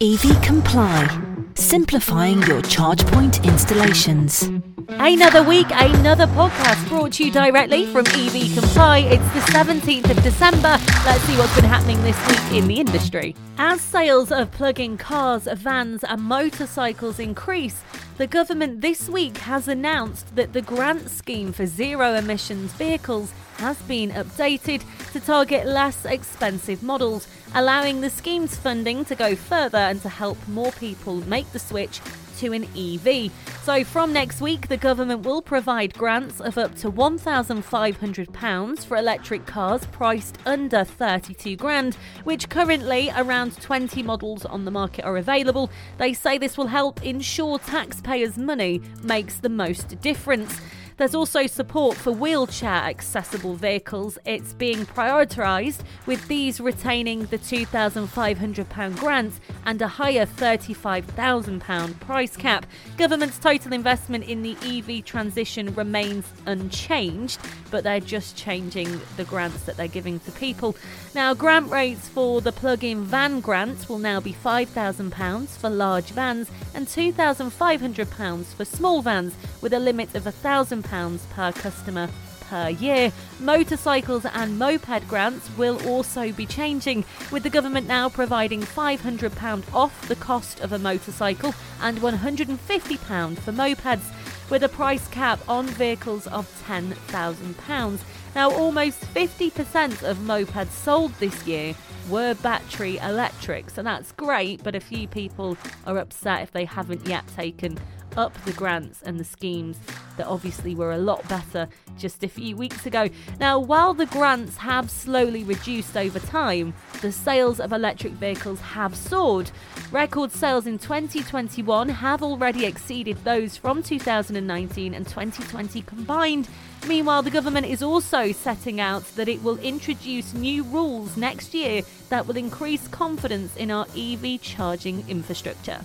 EV Comply, simplifying your charge point installations. Another week, another podcast brought to you directly from EV Comply. It's the 17th of December. Let's see what's been happening this week in the industry. As sales of plug in cars, vans, and motorcycles increase, the government this week has announced that the grant scheme for zero emissions vehicles has been updated to target less expensive models, allowing the scheme's funding to go further and to help more people make the switch to an EV. So, from next week, the government will provide grants of up to £1,500 for electric cars priced under 32 grand, which currently around 20 models on the market are available. They say this will help ensure taxpayers' money makes the most difference. There's also support for wheelchair accessible vehicles. It's being prioritised, with these retaining the £2,500 grant and a higher £35,000 price cap. Government's total investment in the EV transition remains unchanged, but they're just changing the grants that they're giving to people. Now, grant rates for the plug in van grant will now be £5,000 for large vans and £2,500 for small vans, with a limit of £1,000 per customer per year. Motorcycles and moped grants will also be changing, with the government now providing £500 off the cost of a motorcycle and £150 for mopeds, with a price cap on vehicles of £10,000. Now, almost 50% of mopeds sold this year were battery electrics, and that's great, but a few people are upset if they haven't yet taken up the grants and the schemes that obviously were a lot better just a few weeks ago. Now, while the grants have slowly reduced over time, the sales of electric vehicles have soared. Record sales in 2021 have already exceeded those from 2019 and 2020 combined. Meanwhile, the government is also setting out that it will introduce new rules next year that will increase confidence in our EV charging infrastructure.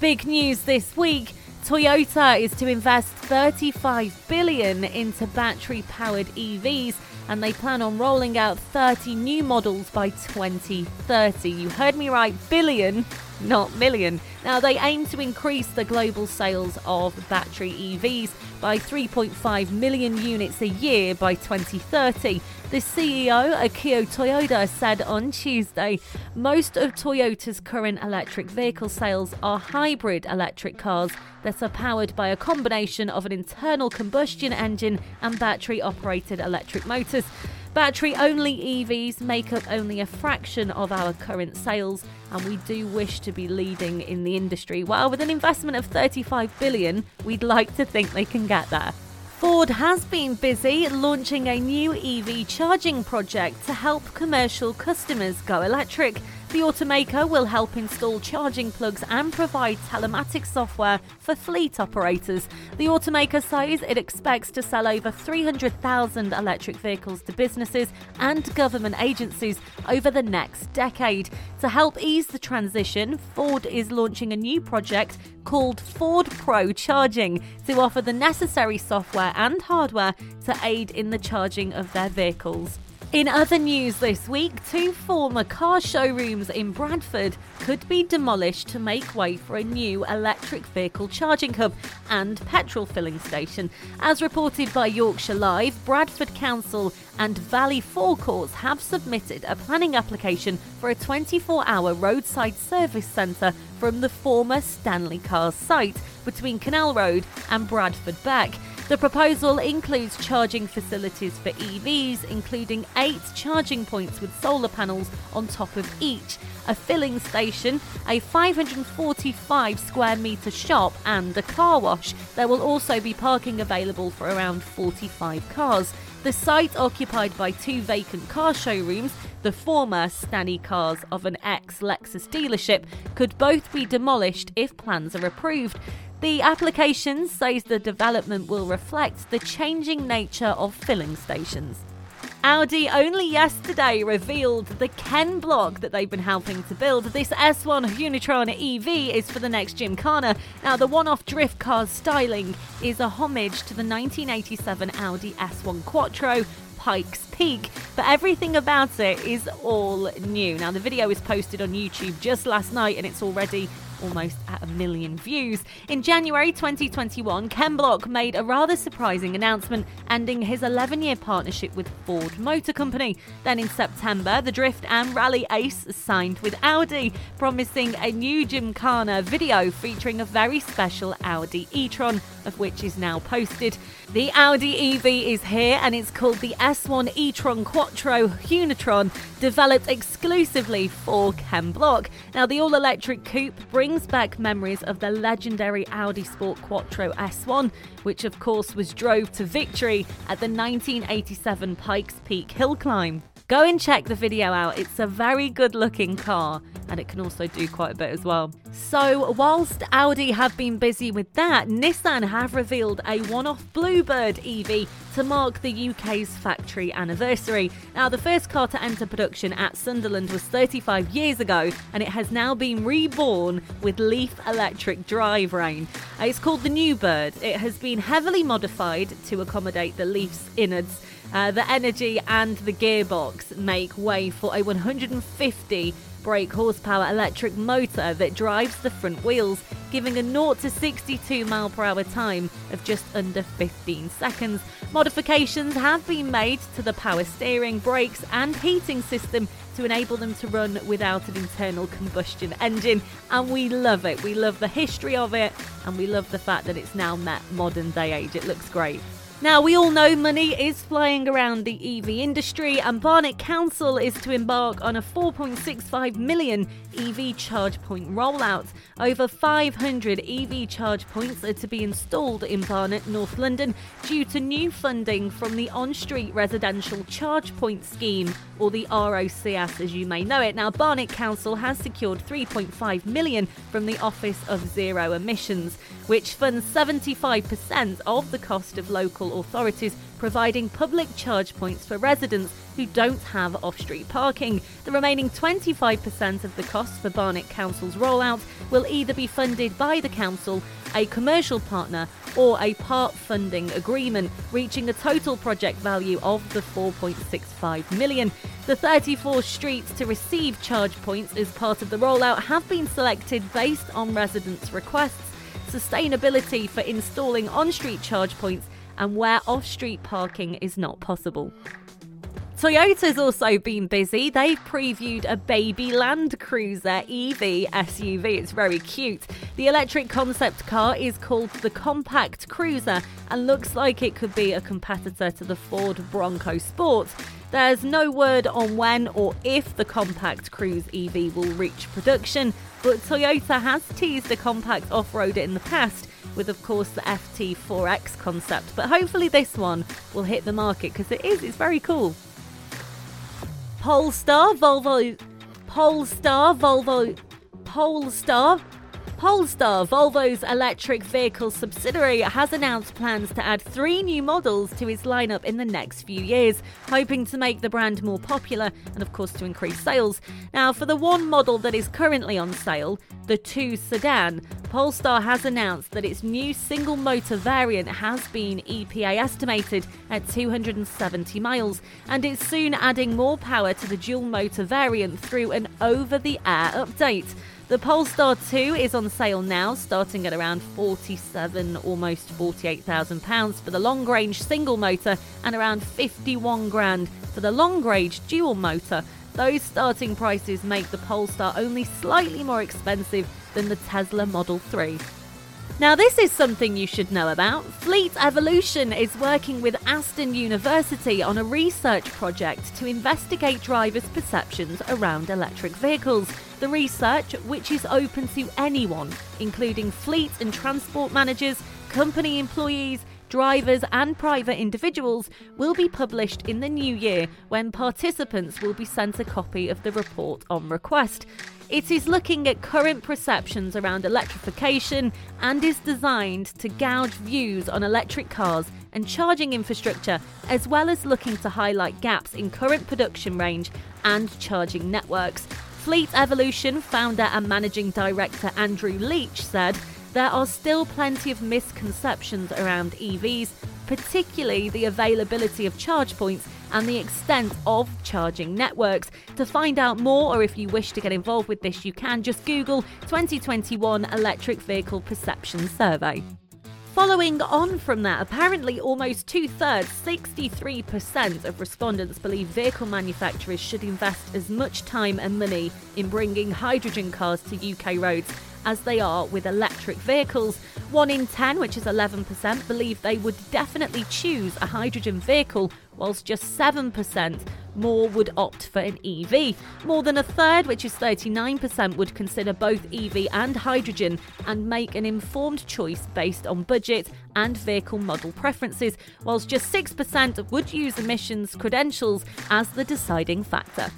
Big news this week. Toyota is to invest 35 billion into battery-powered EVs and they plan on rolling out 30 new models by 2030. You heard me right, billion, not million. Now, they aim to increase the global sales of battery EVs by 3.5 million units a year by 2030. The CEO, Akio Toyoda, said on Tuesday most of Toyota's current electric vehicle sales are hybrid electric cars that are powered by a combination of an internal combustion engine and battery operated electric motors. Battery only EVs make up only a fraction of our current sales, and we do wish to be leading in the industry. While with an investment of 35 billion, we'd like to think they can get there. Ford has been busy launching a new EV charging project to help commercial customers go electric. The automaker will help install charging plugs and provide telematics software for fleet operators. The automaker says it expects to sell over 300,000 electric vehicles to businesses and government agencies over the next decade. To help ease the transition, Ford is launching a new project called Ford Pro Charging to offer the necessary software and hardware to aid in the charging of their vehicles. In other news this week, two former car showrooms in Bradford could be demolished to make way for a new electric vehicle charging hub and petrol filling station. As reported by Yorkshire Live, Bradford Council and Valley Forecourts have submitted a planning application for a 24 hour roadside service centre from the former Stanley Cars site between Canal Road and Bradford Beck. The proposal includes charging facilities for EVs, including eight charging points with solar panels on top of each, a filling station, a 545 square metre shop, and a car wash. There will also be parking available for around 45 cars. The site, occupied by two vacant car showrooms, the former Stanley cars of an ex Lexus dealership, could both be demolished if plans are approved. The application says the development will reflect the changing nature of filling stations. Audi only yesterday revealed the Ken Block that they've been helping to build. This S1 Hoonitron EV is for the next Gymkhana. Now, the one off drift car's styling is a homage to the 1987 Audi S1 Quattro Pikes Peak, but everything about it is all new. Now, the video was posted on YouTube just last night and it's already almost at a million views. In January 2021, Ken Block made a rather surprising announcement ending his 11 year partnership with Ford Motor Company. Then in September, the Drift and Rally Ace signed with Audi, promising a new Gymkhana video featuring a very special Audi e tron, of which is now posted. The Audi EV is here and it's called the S1 e-tron Quattro Hoonitron, developed exclusively for Ken Block. Now, the all-electric coupe brings back memories of the legendary Audi Sport Quattro S1, which of course was drove to victory at the 1987 Pikes Peak hill climb. Go and check the video out. It's a very good looking car and it can also do quite a bit as well. So, whilst Audi have been busy with that, Nissan have revealed a one off Bluebird EV to mark the UK's factory anniversary. Now, the first car to enter production at Sunderland was 35 years ago, and it has now been reborn with Leaf electric drivetrain. It's called the New Bird. It has been heavily modified to accommodate the Leaf's innards uh, the energy and the gearbox make way for a 150 brake horsepower electric motor that drives the front wheels, giving a 0 to 62 mile per hour time of just under 15 seconds. Modifications have been made to the power steering, brakes, and heating system to enable them to run without an internal combustion engine, and we love it. We love the history of it, and we love the fact that it's now met modern day age. It looks great. Now, we all know money is flying around the EV industry, and Barnet Council is to embark on a 4.65 million EV charge point rollout. Over 500 EV charge points are to be installed in Barnet, North London, due to new funding from the On Street Residential Charge Point Scheme, or the ROCS as you may know it. Now, Barnet Council has secured 3.5 million from the Office of Zero Emissions, which funds 75% of the cost of local local authorities providing public charge points for residents who don't have off street parking. The remaining 25% of the costs for Barnet Council's rollout will either be funded by the council, a commercial partner, or a part funding agreement, reaching a total project value of the 4.65 million. The 34 streets to receive charge points as part of the rollout have been selected based on residents' requests sustainability for installing on street charge points and where off street parking is not possible. Toyota's also been busy. They've previewed a baby Land Cruiser EV SUV. It's very cute. The electric concept car is called the Compact Cruiser and looks like it could be a competitor to the Ford Bronco Sport. There's no word on when or if the Compact Cruise EV will reach production, but Toyota has teased a compact off roader in the past with, of course, the FT4X concept. But hopefully, this one will hit the market because it is, it's very cool. Polestar, Volvo, Polestar, Volvo, Polestar, Polestar, Volvo's electric vehicle subsidiary, has announced plans to add three new models to its lineup in the next few years, hoping to make the brand more popular and, of course, to increase sales. Now, for the one model that is currently on sale, the 2 sedan, Polestar has announced that its new single motor variant has been EPA estimated at 270 miles, and it's soon adding more power to the dual motor variant through an over the air update. The Polestar 2 is on sale now, starting at around 47, almost 48,000 pounds for the long range single motor and around 51 grand for the long range dual motor. Those starting prices make the Polestar only slightly more expensive than the Tesla Model 3. Now, this is something you should know about. Fleet Evolution is working with Aston University on a research project to investigate drivers' perceptions around electric vehicles. The research, which is open to anyone, including fleet and transport managers, company employees, drivers, and private individuals, will be published in the new year when participants will be sent a copy of the report on request. It is looking at current perceptions around electrification and is designed to gauge views on electric cars and charging infrastructure, as well as looking to highlight gaps in current production range and charging networks. Fleet Evolution founder and managing director Andrew Leach said, There are still plenty of misconceptions around EVs, particularly the availability of charge points and the extent of charging networks. To find out more, or if you wish to get involved with this, you can just Google 2021 Electric Vehicle Perception Survey. Following on from that, apparently almost two thirds, 63% of respondents believe vehicle manufacturers should invest as much time and money in bringing hydrogen cars to UK roads as they are with electric vehicles. One in 10, which is 11%, believe they would definitely choose a hydrogen vehicle, whilst just 7% more would opt for an EV. More than a third, which is 39%, would consider both EV and hydrogen and make an informed choice based on budget and vehicle model preferences, whilst just 6% would use emissions credentials as the deciding factor.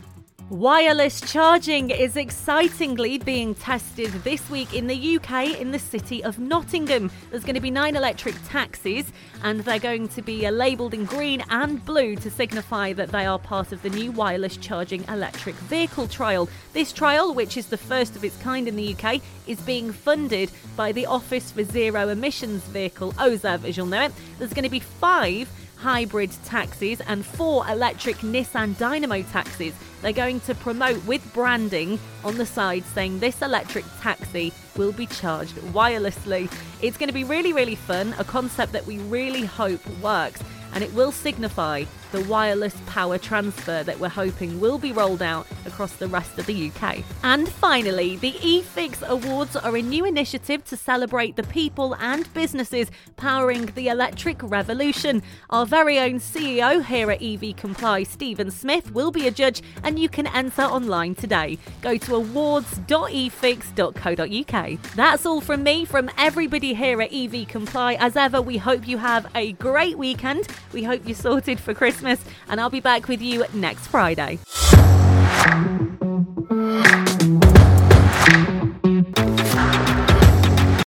Wireless charging is excitingly being tested this week in the UK in the city of Nottingham. There's going to be nine electric taxis, and they're going to be uh, labelled in green and blue to signify that they are part of the new wireless charging electric vehicle trial. This trial, which is the first of its kind in the UK, is being funded by the Office for Zero Emissions Vehicle, OZEV, as you'll know it. There's going to be five hybrid taxis and four electric Nissan Dynamo taxis. They're going to promote with branding on the side saying this electric taxi will be charged wirelessly. It's going to be really, really fun, a concept that we really hope works, and it will signify the wireless power transfer that we're hoping will be rolled out across the rest of the UK. And finally, the Efixx Awards are a new initiative to celebrate the people and businesses powering the electric revolution. Our very own CEO here at EV Comply, Stephen Smith, will be a judge, and you can enter online today. Go to awards.efixx.co.uk. That's all from me, from everybody here at EV Comply. As ever, we hope you have a great weekend. We hope you're sorted for Christmas Christmas, and I'll be back with you next Friday.